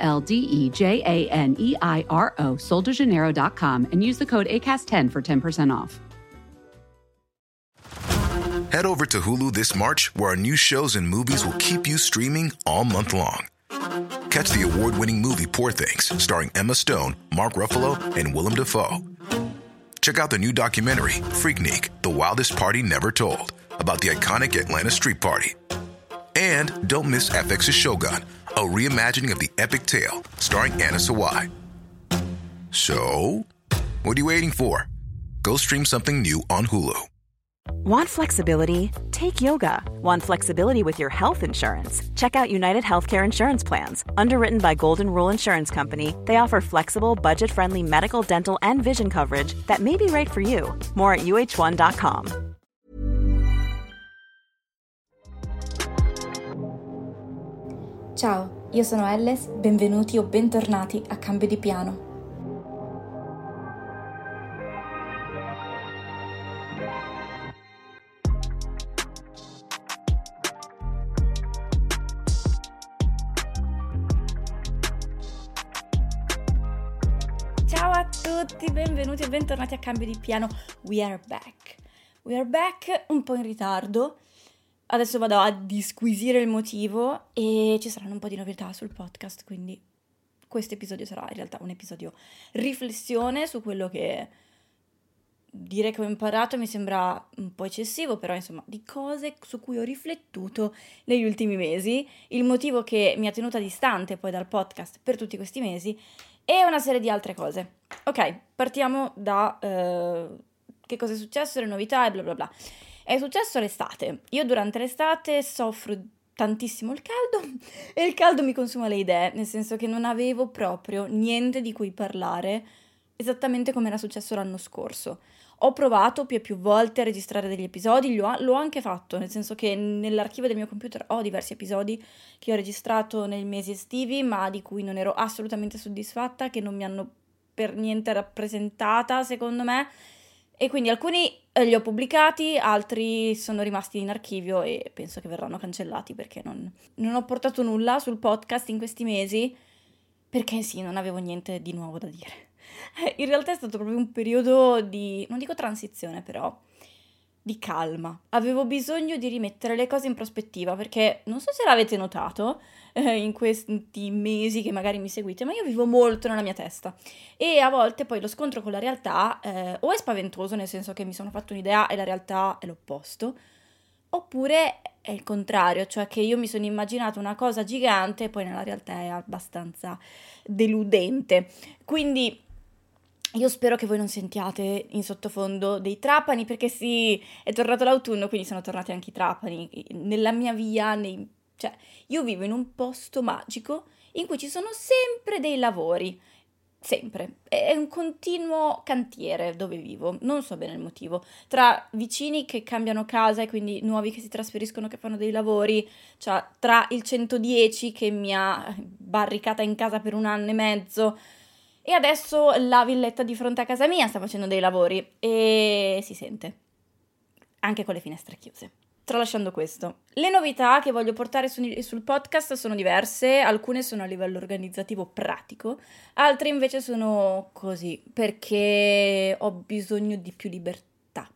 L D E J A N E I R O, soldejaneiro.com, and use the code ACAST10 for 10% off. Head over to Hulu this March, where our new shows and movies will keep you streaming all month long. Catch the award winning movie Poor Things, starring Emma Stone, Mark Ruffalo, and Willem Dafoe. Check out the new documentary, Freaknik The Wildest Party Never Told, about the iconic Atlanta Street Party. And don't miss FX's Shogun, a reimagining of the epic tale starring Anna Sawai. So, what are you waiting for? Go stream something new on Hulu. Want flexibility? Take yoga. Want flexibility with your health insurance? Check out United Healthcare Insurance Plans. Underwritten by Golden Rule Insurance Company, they offer flexible, budget friendly medical, dental, and vision coverage that may be right for you. More at uh1.com. Ciao, io sono Elles, benvenuti o bentornati a Cambio di Piano. Ciao a tutti, benvenuti e bentornati a Cambio di Piano. We are back. We are back un po' in ritardo. Adesso vado a disquisire il motivo e ci saranno un po' di novità sul podcast, quindi questo episodio sarà in realtà un episodio riflessione su quello che dire che ho imparato mi sembra un po' eccessivo, però insomma di cose su cui ho riflettuto negli ultimi mesi, il motivo che mi ha tenuta distante poi dal podcast per tutti questi mesi e una serie di altre cose. Ok, partiamo da eh, che cosa è successo, le novità e bla bla bla. È successo l'estate. Io durante l'estate soffro tantissimo il caldo e il caldo mi consuma le idee, nel senso che non avevo proprio niente di cui parlare, esattamente come era successo l'anno scorso. Ho provato più e più volte a registrare degli episodi, l'ho, l'ho anche fatto, nel senso che nell'archivio del mio computer ho diversi episodi che ho registrato nei mesi estivi, ma di cui non ero assolutamente soddisfatta, che non mi hanno per niente rappresentata, secondo me. E quindi alcuni li ho pubblicati, altri sono rimasti in archivio e penso che verranno cancellati perché non, non ho portato nulla sul podcast in questi mesi, perché sì, non avevo niente di nuovo da dire. In realtà è stato proprio un periodo di, non dico transizione però, di calma. Avevo bisogno di rimettere le cose in prospettiva perché non so se l'avete notato eh, in questi mesi che magari mi seguite, ma io vivo molto nella mia testa e a volte poi lo scontro con la realtà eh, o è spaventoso nel senso che mi sono fatto un'idea e la realtà è l'opposto, oppure è il contrario, cioè che io mi sono immaginato una cosa gigante e poi nella realtà è abbastanza deludente. Quindi io spero che voi non sentiate in sottofondo dei trapani, perché sì, è tornato l'autunno, quindi sono tornati anche i trapani. Nella mia via, nei... cioè, io vivo in un posto magico in cui ci sono sempre dei lavori. Sempre. È un continuo cantiere dove vivo, non so bene il motivo. Tra vicini che cambiano casa e quindi nuovi che si trasferiscono, che fanno dei lavori, cioè tra il 110 che mi ha barricata in casa per un anno e mezzo e adesso la villetta di fronte a casa mia sta facendo dei lavori e si sente, anche con le finestre chiuse. Tralasciando questo, le novità che voglio portare su, sul podcast sono diverse, alcune sono a livello organizzativo pratico, altre invece sono così, perché ho bisogno di più libertà.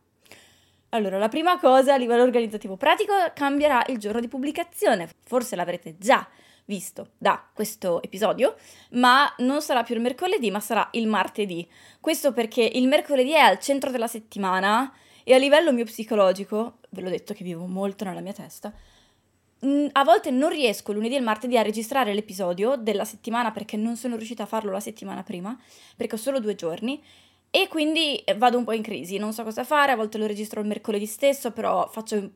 Allora, la prima cosa a livello organizzativo pratico cambierà il giorno di pubblicazione, forse l'avrete già visto da questo episodio, ma non sarà più il mercoledì, ma sarà il martedì. Questo perché il mercoledì è al centro della settimana e a livello mio psicologico, ve l'ho detto che vivo molto nella mia testa, mm, a volte non riesco lunedì e martedì a registrare l'episodio della settimana perché non sono riuscita a farlo la settimana prima, perché ho solo due giorni. E quindi vado un po' in crisi, non so cosa fare, a volte lo registro il mercoledì stesso, però faccio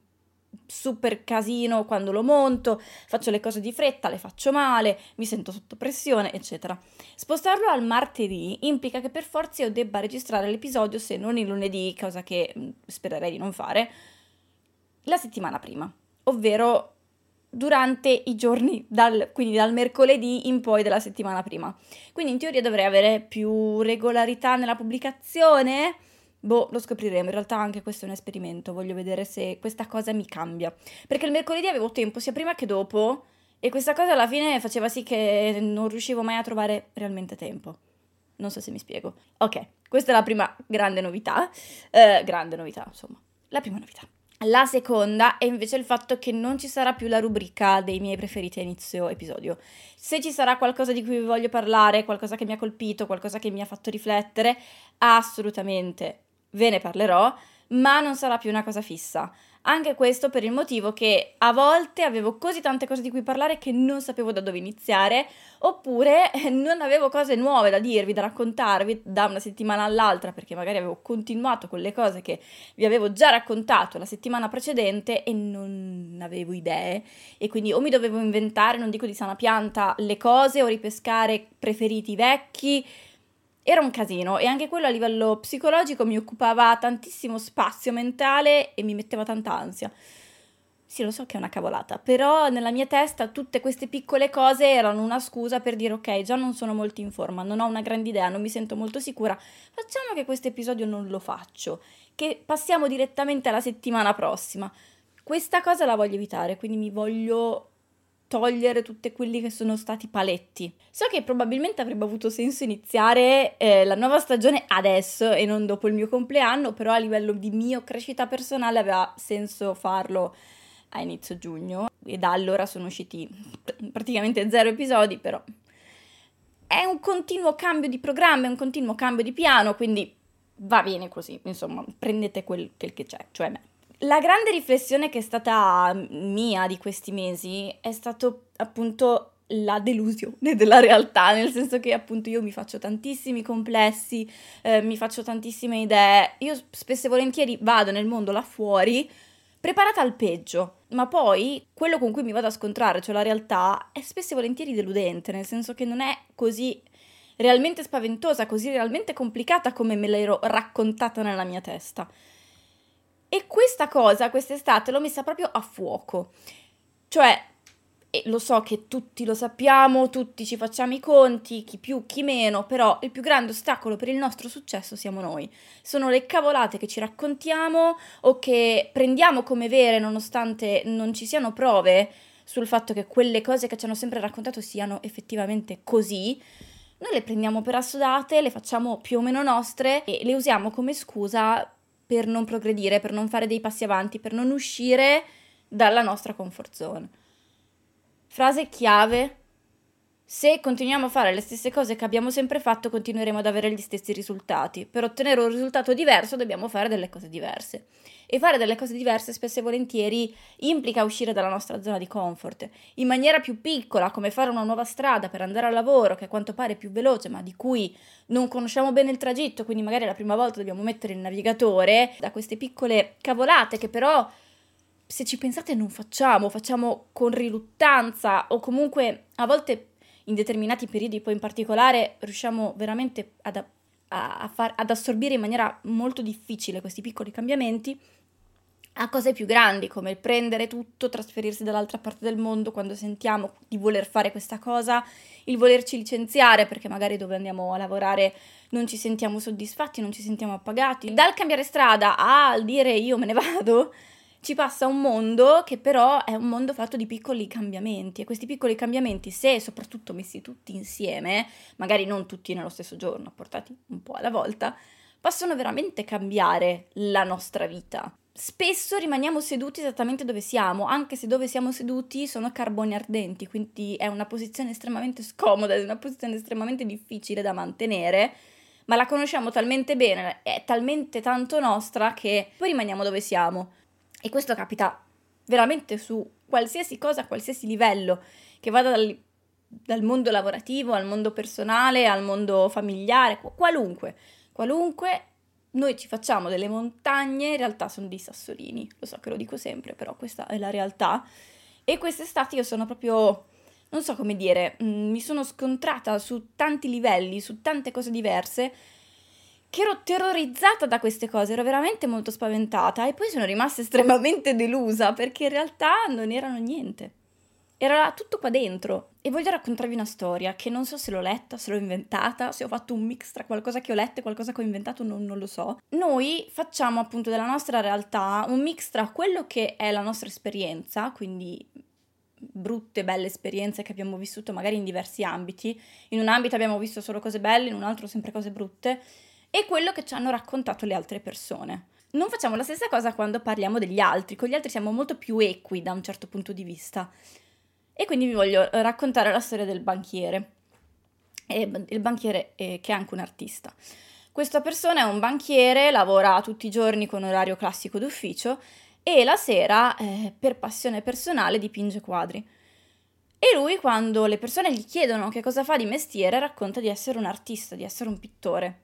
super casino quando lo monto, faccio le cose di fretta, le faccio male, mi sento sotto pressione, eccetera. Spostarlo al martedì implica che per forza io debba registrare l'episodio, se non il lunedì, cosa che mm, spererei di non fare, la settimana prima, ovvero durante i giorni, dal, quindi dal mercoledì in poi della settimana prima. Quindi in teoria dovrei avere più regolarità nella pubblicazione Boh, lo scopriremo. In realtà anche questo è un esperimento. Voglio vedere se questa cosa mi cambia. Perché il mercoledì avevo tempo sia prima che dopo. E questa cosa alla fine faceva sì che non riuscivo mai a trovare realmente tempo. Non so se mi spiego. Ok, questa è la prima grande novità. Eh, grande novità, insomma. La prima novità. La seconda è invece il fatto che non ci sarà più la rubrica dei miei preferiti a inizio episodio. Se ci sarà qualcosa di cui vi voglio parlare, qualcosa che mi ha colpito, qualcosa che mi ha fatto riflettere, assolutamente ve ne parlerò, ma non sarà più una cosa fissa. Anche questo per il motivo che a volte avevo così tante cose di cui parlare che non sapevo da dove iniziare, oppure non avevo cose nuove da dirvi, da raccontarvi da una settimana all'altra, perché magari avevo continuato con le cose che vi avevo già raccontato la settimana precedente e non avevo idee. E quindi o mi dovevo inventare, non dico di sana pianta, le cose o ripescare preferiti vecchi era un casino e anche quello a livello psicologico mi occupava tantissimo spazio mentale e mi metteva tanta ansia. Sì, lo so che è una cavolata, però nella mia testa tutte queste piccole cose erano una scusa per dire ok, già non sono molto in forma, non ho una grande idea, non mi sento molto sicura, facciamo che questo episodio non lo faccio, che passiamo direttamente alla settimana prossima. Questa cosa la voglio evitare, quindi mi voglio togliere tutti quelli che sono stati paletti. So che probabilmente avrebbe avuto senso iniziare eh, la nuova stagione adesso e non dopo il mio compleanno, però a livello di mio crescita personale aveva senso farlo a inizio giugno e da allora sono usciti praticamente zero episodi, però è un continuo cambio di programma, è un continuo cambio di piano, quindi va bene così, insomma, prendete quel, quel che c'è, cioè me. La grande riflessione che è stata mia di questi mesi è stato appunto la delusione della realtà, nel senso che appunto io mi faccio tantissimi complessi, eh, mi faccio tantissime idee, io spesso e volentieri vado nel mondo là fuori preparata al peggio, ma poi quello con cui mi vado a scontrare, cioè la realtà, è spesso e volentieri deludente, nel senso che non è così realmente spaventosa, così realmente complicata come me l'ero raccontata nella mia testa. E questa cosa quest'estate l'ho messa proprio a fuoco. Cioè, lo so che tutti lo sappiamo, tutti ci facciamo i conti, chi più, chi meno, però il più grande ostacolo per il nostro successo siamo noi. Sono le cavolate che ci raccontiamo o che prendiamo come vere nonostante non ci siano prove sul fatto che quelle cose che ci hanno sempre raccontato siano effettivamente così. Noi le prendiamo per assodate, le facciamo più o meno nostre e le usiamo come scusa per non progredire, per non fare dei passi avanti, per non uscire dalla nostra comfort zone. Frase chiave. Se continuiamo a fare le stesse cose che abbiamo sempre fatto, continueremo ad avere gli stessi risultati. Per ottenere un risultato diverso dobbiamo fare delle cose diverse e fare delle cose diverse spesso e volentieri implica uscire dalla nostra zona di comfort. In maniera più piccola, come fare una nuova strada per andare al lavoro, che a quanto pare è più veloce, ma di cui non conosciamo bene il tragitto, quindi magari la prima volta dobbiamo mettere il navigatore, da queste piccole cavolate che però se ci pensate non facciamo, facciamo con riluttanza o comunque a volte in determinati periodi poi in particolare riusciamo veramente ad, a, a far, ad assorbire in maniera molto difficile questi piccoli cambiamenti a cose più grandi come il prendere tutto, trasferirsi dall'altra parte del mondo quando sentiamo di voler fare questa cosa, il volerci licenziare perché magari dove andiamo a lavorare non ci sentiamo soddisfatti, non ci sentiamo appagati. Dal cambiare strada al dire io me ne vado, ci passa un mondo che però è un mondo fatto di piccoli cambiamenti e questi piccoli cambiamenti, se soprattutto messi tutti insieme, magari non tutti nello stesso giorno, portati un po' alla volta, possono veramente cambiare la nostra vita spesso rimaniamo seduti esattamente dove siamo, anche se dove siamo seduti sono carboni ardenti, quindi è una posizione estremamente scomoda, è una posizione estremamente difficile da mantenere, ma la conosciamo talmente bene, è talmente tanto nostra che poi rimaniamo dove siamo. E questo capita veramente su qualsiasi cosa, a qualsiasi livello, che vada dal, dal mondo lavorativo al mondo personale, al mondo familiare, qualunque, qualunque noi ci facciamo delle montagne, in realtà sono dei sassolini, lo so che lo dico sempre, però questa è la realtà. E quest'estate io sono proprio, non so come dire, mm, mi sono scontrata su tanti livelli, su tante cose diverse, che ero terrorizzata da queste cose, ero veramente molto spaventata e poi sono rimasta estremamente delusa perché in realtà non erano niente. Era tutto qua dentro e voglio raccontarvi una storia che non so se l'ho letta, se l'ho inventata, se ho fatto un mix tra qualcosa che ho letto e qualcosa che ho inventato, non, non lo so. Noi facciamo appunto della nostra realtà un mix tra quello che è la nostra esperienza, quindi brutte, belle esperienze che abbiamo vissuto magari in diversi ambiti. In un ambito abbiamo visto solo cose belle, in un altro sempre cose brutte, e quello che ci hanno raccontato le altre persone. Non facciamo la stessa cosa quando parliamo degli altri, con gli altri siamo molto più equi da un certo punto di vista. E quindi vi voglio raccontare la storia del banchiere. E il banchiere è, che è anche un artista. Questa persona è un banchiere, lavora tutti i giorni con orario classico d'ufficio e la sera, eh, per passione personale, dipinge quadri. E lui, quando le persone gli chiedono che cosa fa di mestiere, racconta di essere un artista, di essere un pittore.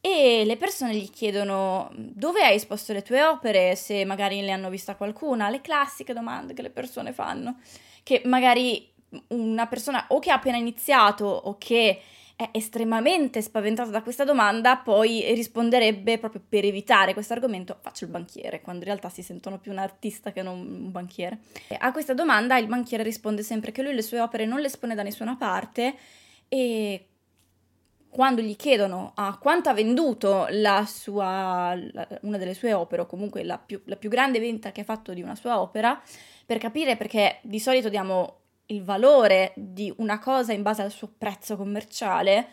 E le persone gli chiedono dove hai esposto le tue opere, se magari le hanno vista qualcuna, le classiche domande che le persone fanno che magari una persona o che ha appena iniziato o che è estremamente spaventata da questa domanda, poi risponderebbe proprio per evitare questo argomento, faccio il banchiere, quando in realtà si sentono più un artista che non un banchiere. A questa domanda il banchiere risponde sempre che lui le sue opere non le espone da nessuna parte e quando gli chiedono a quanto ha venduto la sua, la, una delle sue opere, o comunque la più, la più grande vendita che ha fatto di una sua opera, per capire perché di solito diamo il valore di una cosa in base al suo prezzo commerciale,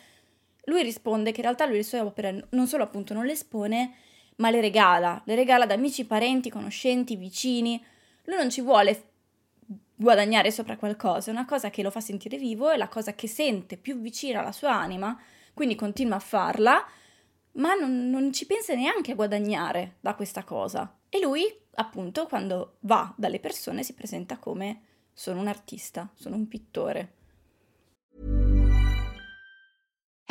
lui risponde che in realtà lui le sue opere non solo appunto non le espone, ma le regala, le regala ad amici, parenti, conoscenti, vicini. Lui non ci vuole guadagnare sopra qualcosa, è una cosa che lo fa sentire vivo, è la cosa che sente più vicina alla sua anima, quindi continua a farla, ma non, non ci pensa neanche a guadagnare da questa cosa. E lui, appunto, quando va dalle persone si presenta come sono un artista, sono un pittore.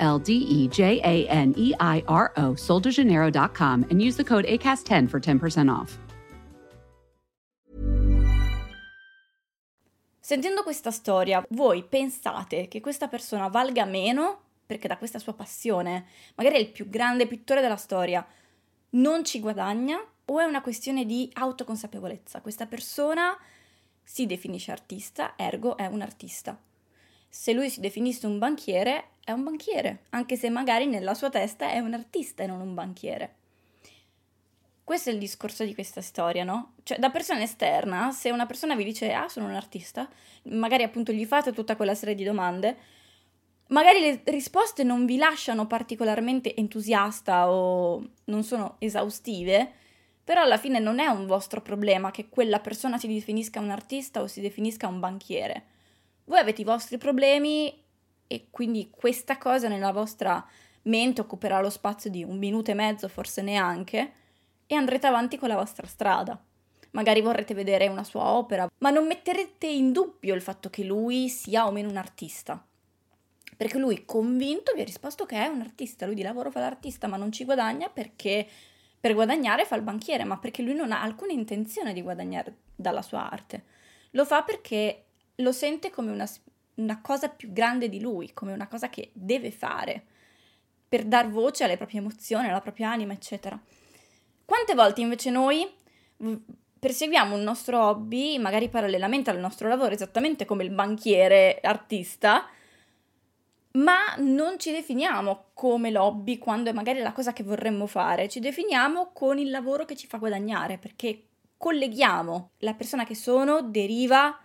L D E J A N E I R O, soldejaneiro.com, and use the code ACAST10 for 10% off. Sentendo questa storia, voi pensate che questa persona valga meno perché da questa sua passione, magari è il più grande pittore della storia, non ci guadagna o è una questione di autoconsapevolezza? Questa persona si definisce artista, ergo è un artista. Se lui si definisse un banchiere, è un banchiere, anche se magari nella sua testa è un artista e non un banchiere. Questo è il discorso di questa storia, no? Cioè, da persona esterna, se una persona vi dice, ah, sono un artista, magari appunto gli fate tutta quella serie di domande, magari le risposte non vi lasciano particolarmente entusiasta o non sono esaustive, però alla fine non è un vostro problema che quella persona si definisca un artista o si definisca un banchiere. Voi avete i vostri problemi e quindi questa cosa nella vostra mente occuperà lo spazio di un minuto e mezzo, forse neanche, e andrete avanti con la vostra strada. Magari vorrete vedere una sua opera, ma non metterete in dubbio il fatto che lui sia o meno un artista. Perché lui convinto vi ha risposto che è un artista, lui di lavoro fa l'artista, ma non ci guadagna perché per guadagnare fa il banchiere, ma perché lui non ha alcuna intenzione di guadagnare dalla sua arte. Lo fa perché lo sente come una, una cosa più grande di lui, come una cosa che deve fare per dar voce alle proprie emozioni, alla propria anima, eccetera. Quante volte invece noi perseguiamo un nostro hobby, magari parallelamente al nostro lavoro, esattamente come il banchiere artista, ma non ci definiamo come l'hobby quando è magari la cosa che vorremmo fare, ci definiamo con il lavoro che ci fa guadagnare, perché colleghiamo la persona che sono deriva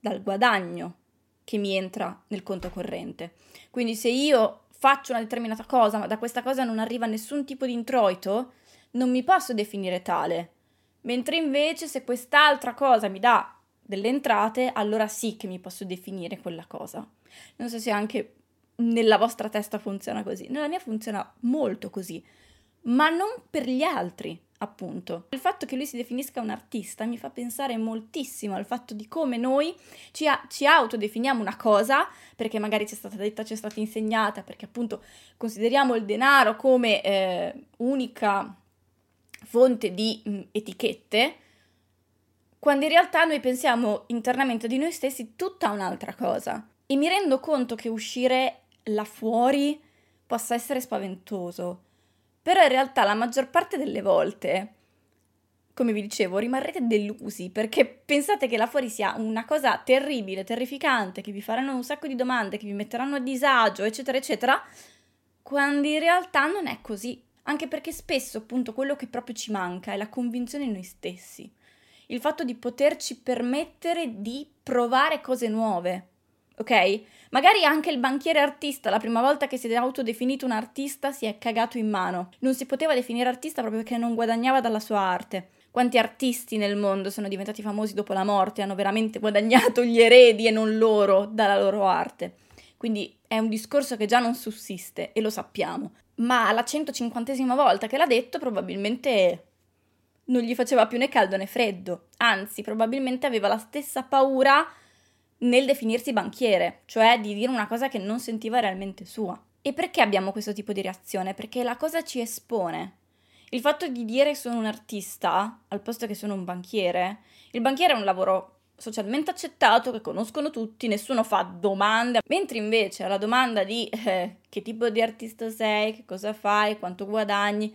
dal guadagno che mi entra nel conto corrente. Quindi se io faccio una determinata cosa, ma da questa cosa non arriva nessun tipo di introito, non mi posso definire tale. Mentre invece se quest'altra cosa mi dà delle entrate, allora sì che mi posso definire quella cosa. Non so se anche nella vostra testa funziona così. Nella mia funziona molto così, ma non per gli altri, appunto. Il fatto che lui si definisca un artista mi fa pensare moltissimo al fatto di come noi ci, a- ci autodefiniamo una cosa, perché magari ci è stata detta, ci è stata insegnata, perché appunto consideriamo il denaro come eh, unica fonte di mh, etichette, quando in realtà noi pensiamo internamente di noi stessi tutta un'altra cosa. E mi rendo conto che uscire là fuori possa essere spaventoso, però in realtà la maggior parte delle volte, come vi dicevo, rimarrete delusi perché pensate che là fuori sia una cosa terribile, terrificante, che vi faranno un sacco di domande, che vi metteranno a disagio, eccetera, eccetera, quando in realtà non è così. Anche perché spesso appunto quello che proprio ci manca è la convinzione in noi stessi il fatto di poterci permettere di provare cose nuove, ok? Magari anche il banchiere artista, la prima volta che si è autodefinito un artista, si è cagato in mano. Non si poteva definire artista proprio perché non guadagnava dalla sua arte. Quanti artisti nel mondo sono diventati famosi dopo la morte, hanno veramente guadagnato gli eredi e non loro dalla loro arte. Quindi è un discorso che già non sussiste e lo sappiamo. Ma alla 150esima volta che l'ha detto, probabilmente non gli faceva più né caldo né freddo, anzi probabilmente aveva la stessa paura nel definirsi banchiere, cioè di dire una cosa che non sentiva realmente sua. E perché abbiamo questo tipo di reazione? Perché la cosa ci espone. Il fatto di dire sono un artista al posto che sono un banchiere, il banchiere è un lavoro socialmente accettato, che conoscono tutti, nessuno fa domande, mentre invece alla domanda di eh, che tipo di artista sei, che cosa fai, quanto guadagni,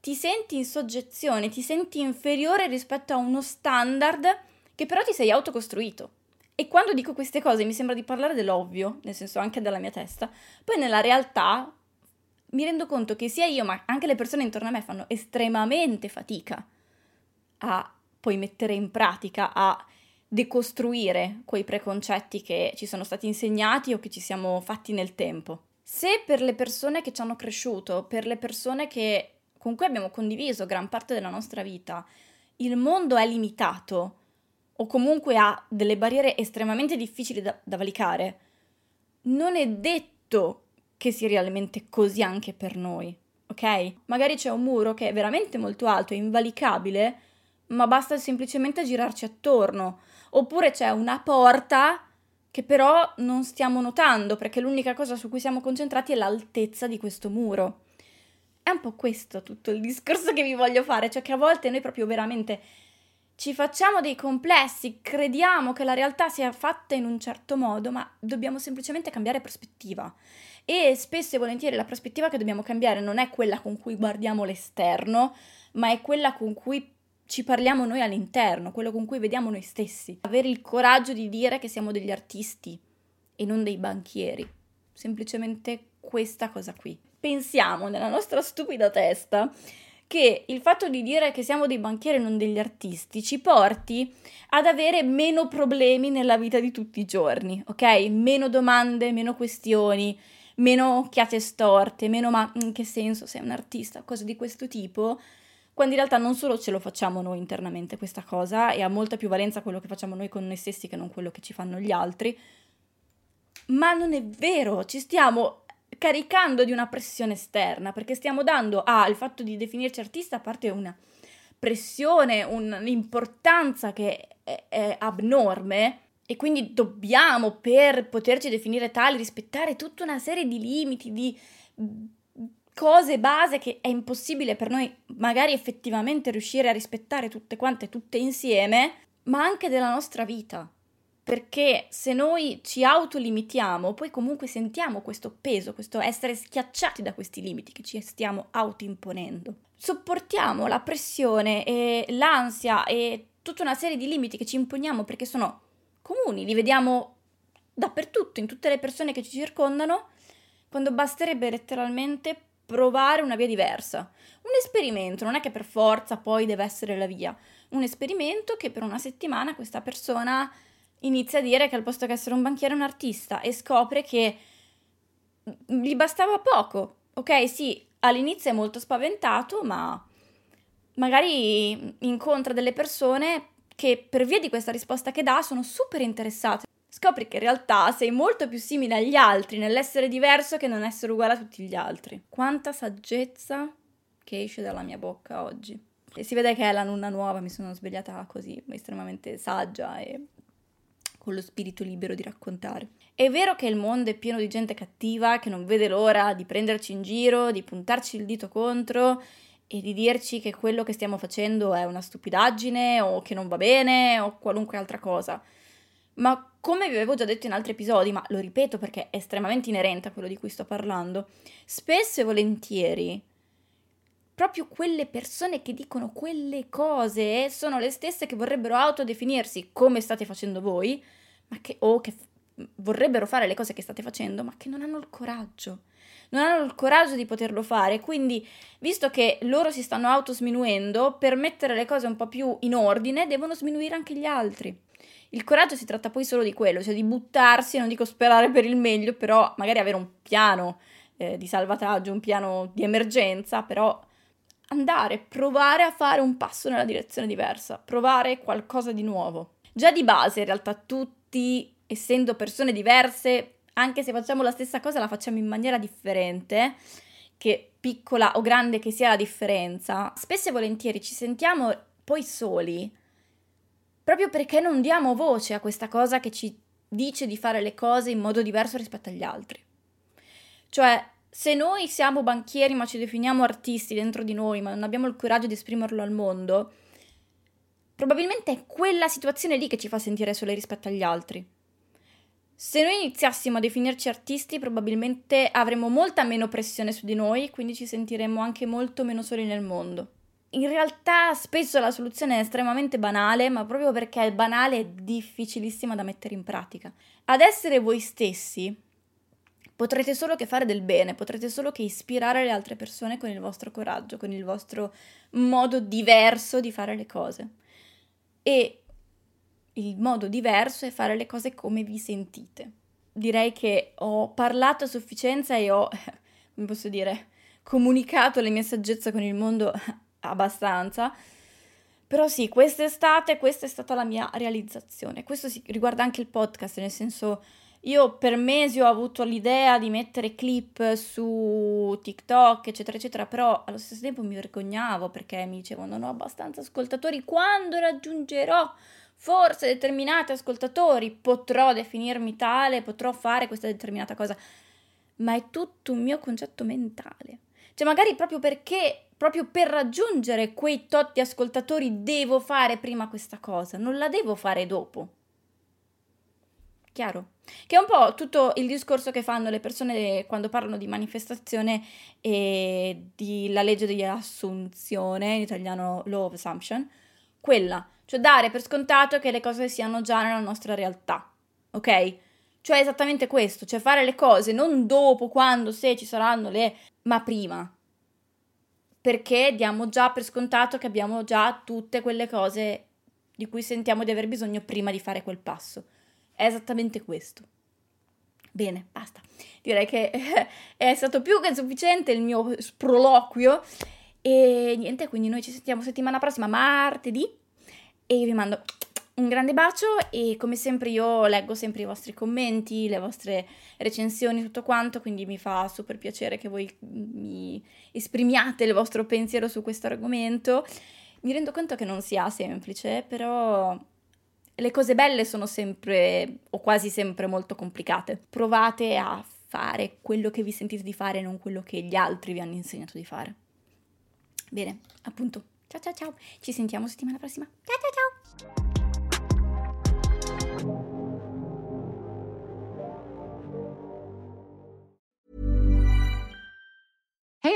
ti senti in soggezione, ti senti inferiore rispetto a uno standard che però ti sei autocostruito. E quando dico queste cose mi sembra di parlare dell'ovvio, nel senso anche della mia testa, poi nella realtà mi rendo conto che sia io, ma anche le persone intorno a me fanno estremamente fatica a poi mettere in pratica, a decostruire quei preconcetti che ci sono stati insegnati o che ci siamo fatti nel tempo. Se per le persone che ci hanno cresciuto, per le persone che con cui abbiamo condiviso gran parte della nostra vita, il mondo è limitato o comunque ha delle barriere estremamente difficili da, da valicare, non è detto che sia realmente così anche per noi, ok? Magari c'è un muro che è veramente molto alto e invalicabile, ma basta semplicemente girarci attorno, oppure c'è una porta che però non stiamo notando perché l'unica cosa su cui siamo concentrati è l'altezza di questo muro. È un po' questo tutto il discorso che vi voglio fare, cioè che a volte noi proprio veramente ci facciamo dei complessi, crediamo che la realtà sia fatta in un certo modo, ma dobbiamo semplicemente cambiare prospettiva. E spesso e volentieri la prospettiva che dobbiamo cambiare non è quella con cui guardiamo l'esterno, ma è quella con cui ci parliamo noi all'interno, quello con cui vediamo noi stessi. Avere il coraggio di dire che siamo degli artisti e non dei banchieri. Semplicemente questa cosa qui pensiamo nella nostra stupida testa che il fatto di dire che siamo dei banchieri e non degli artisti ci porti ad avere meno problemi nella vita di tutti i giorni, ok? Meno domande, meno questioni, meno occhiate storte, meno ma in che senso sei un artista, cose di questo tipo, quando in realtà non solo ce lo facciamo noi internamente questa cosa e ha molta più valenza quello che facciamo noi con noi stessi che non quello che ci fanno gli altri, ma non è vero, ci stiamo caricando di una pressione esterna, perché stiamo dando al fatto di definirci artista a parte una pressione, un'importanza che è, è abnorme e quindi dobbiamo per poterci definire tali rispettare tutta una serie di limiti, di cose base che è impossibile per noi magari effettivamente riuscire a rispettare tutte quante, tutte insieme, ma anche della nostra vita perché se noi ci autolimitiamo, poi comunque sentiamo questo peso, questo essere schiacciati da questi limiti che ci stiamo autoimponendo. Sopportiamo la pressione e l'ansia e tutta una serie di limiti che ci imponiamo perché sono comuni, li vediamo dappertutto, in tutte le persone che ci circondano, quando basterebbe letteralmente provare una via diversa. Un esperimento, non è che per forza poi deve essere la via. Un esperimento che per una settimana questa persona inizia a dire che al posto che essere un banchiere è un artista e scopre che gli bastava poco, ok? Sì, all'inizio è molto spaventato, ma magari incontra delle persone che per via di questa risposta che dà sono super interessate. Scopri che in realtà sei molto più simile agli altri nell'essere diverso che non essere uguale a tutti gli altri. Quanta saggezza che esce dalla mia bocca oggi. E si vede che è la nonna nuova, mi sono svegliata così, estremamente saggia e con lo spirito libero di raccontare. È vero che il mondo è pieno di gente cattiva che non vede l'ora di prenderci in giro, di puntarci il dito contro e di dirci che quello che stiamo facendo è una stupidaggine o che non va bene o qualunque altra cosa. Ma come vi avevo già detto in altri episodi, ma lo ripeto perché è estremamente inerente a quello di cui sto parlando, spesso e volentieri proprio quelle persone che dicono quelle cose sono le stesse che vorrebbero autodefinirsi come state facendo voi, ma che, o che vorrebbero fare le cose che state facendo, ma che non hanno il coraggio. Non hanno il coraggio di poterlo fare. Quindi, visto che loro si stanno autosminuendo, per mettere le cose un po' più in ordine, devono sminuire anche gli altri. Il coraggio si tratta poi solo di quello, cioè di buttarsi, non dico sperare per il meglio, però magari avere un piano eh, di salvataggio, un piano di emergenza, però andare, provare a fare un passo nella direzione diversa, provare qualcosa di nuovo. Già di base, in realtà, tutti, essendo persone diverse, anche se facciamo la stessa cosa, la facciamo in maniera differente, che piccola o grande che sia la differenza, spesso e volentieri ci sentiamo poi soli, proprio perché non diamo voce a questa cosa che ci dice di fare le cose in modo diverso rispetto agli altri. Cioè, se noi siamo banchieri ma ci definiamo artisti dentro di noi, ma non abbiamo il coraggio di esprimerlo al mondo, probabilmente è quella situazione lì che ci fa sentire soli rispetto agli altri. Se noi iniziassimo a definirci artisti, probabilmente avremmo molta meno pressione su di noi, quindi ci sentiremmo anche molto meno soli nel mondo. In realtà spesso la soluzione è estremamente banale, ma proprio perché è banale è difficilissima da mettere in pratica. Ad essere voi stessi potrete solo che fare del bene, potrete solo che ispirare le altre persone con il vostro coraggio, con il vostro modo diverso di fare le cose. E il modo diverso è fare le cose come vi sentite. Direi che ho parlato a sufficienza e ho, come posso dire, comunicato le mie saggezze con il mondo abbastanza. Però sì, quest'estate questa è stata la mia realizzazione. Questo si, riguarda anche il podcast, nel senso io per mesi ho avuto l'idea di mettere clip su TikTok, eccetera, eccetera, però allo stesso tempo mi vergognavo perché mi dicevano non ho abbastanza ascoltatori. Quando raggiungerò forse determinati ascoltatori potrò definirmi tale, potrò fare questa determinata cosa. Ma è tutto un mio concetto mentale. Cioè magari proprio perché, proprio per raggiungere quei totti ascoltatori devo fare prima questa cosa, non la devo fare dopo. Chiaro? Che è un po' tutto il discorso che fanno le persone quando parlano di manifestazione e della legge di assunzione, in italiano law of assumption, quella, cioè dare per scontato che le cose siano già nella nostra realtà, ok? Cioè esattamente questo, cioè fare le cose non dopo, quando, se ci saranno le, ma prima. Perché diamo già per scontato che abbiamo già tutte quelle cose di cui sentiamo di aver bisogno prima di fare quel passo. È esattamente questo. Bene, basta. Direi che è stato più che sufficiente il mio sproloquio. E niente, quindi noi ci sentiamo settimana prossima, martedì. E vi mando un grande bacio e come sempre io leggo sempre i vostri commenti, le vostre recensioni, tutto quanto, quindi mi fa super piacere che voi mi esprimiate il vostro pensiero su questo argomento. Mi rendo conto che non sia semplice, però le cose belle sono sempre o quasi sempre molto complicate. Provate a fare quello che vi sentite di fare, non quello che gli altri vi hanno insegnato di fare. Bene, appunto. Ciao ciao ciao. Ci sentiamo settimana prossima. Ciao ciao ciao.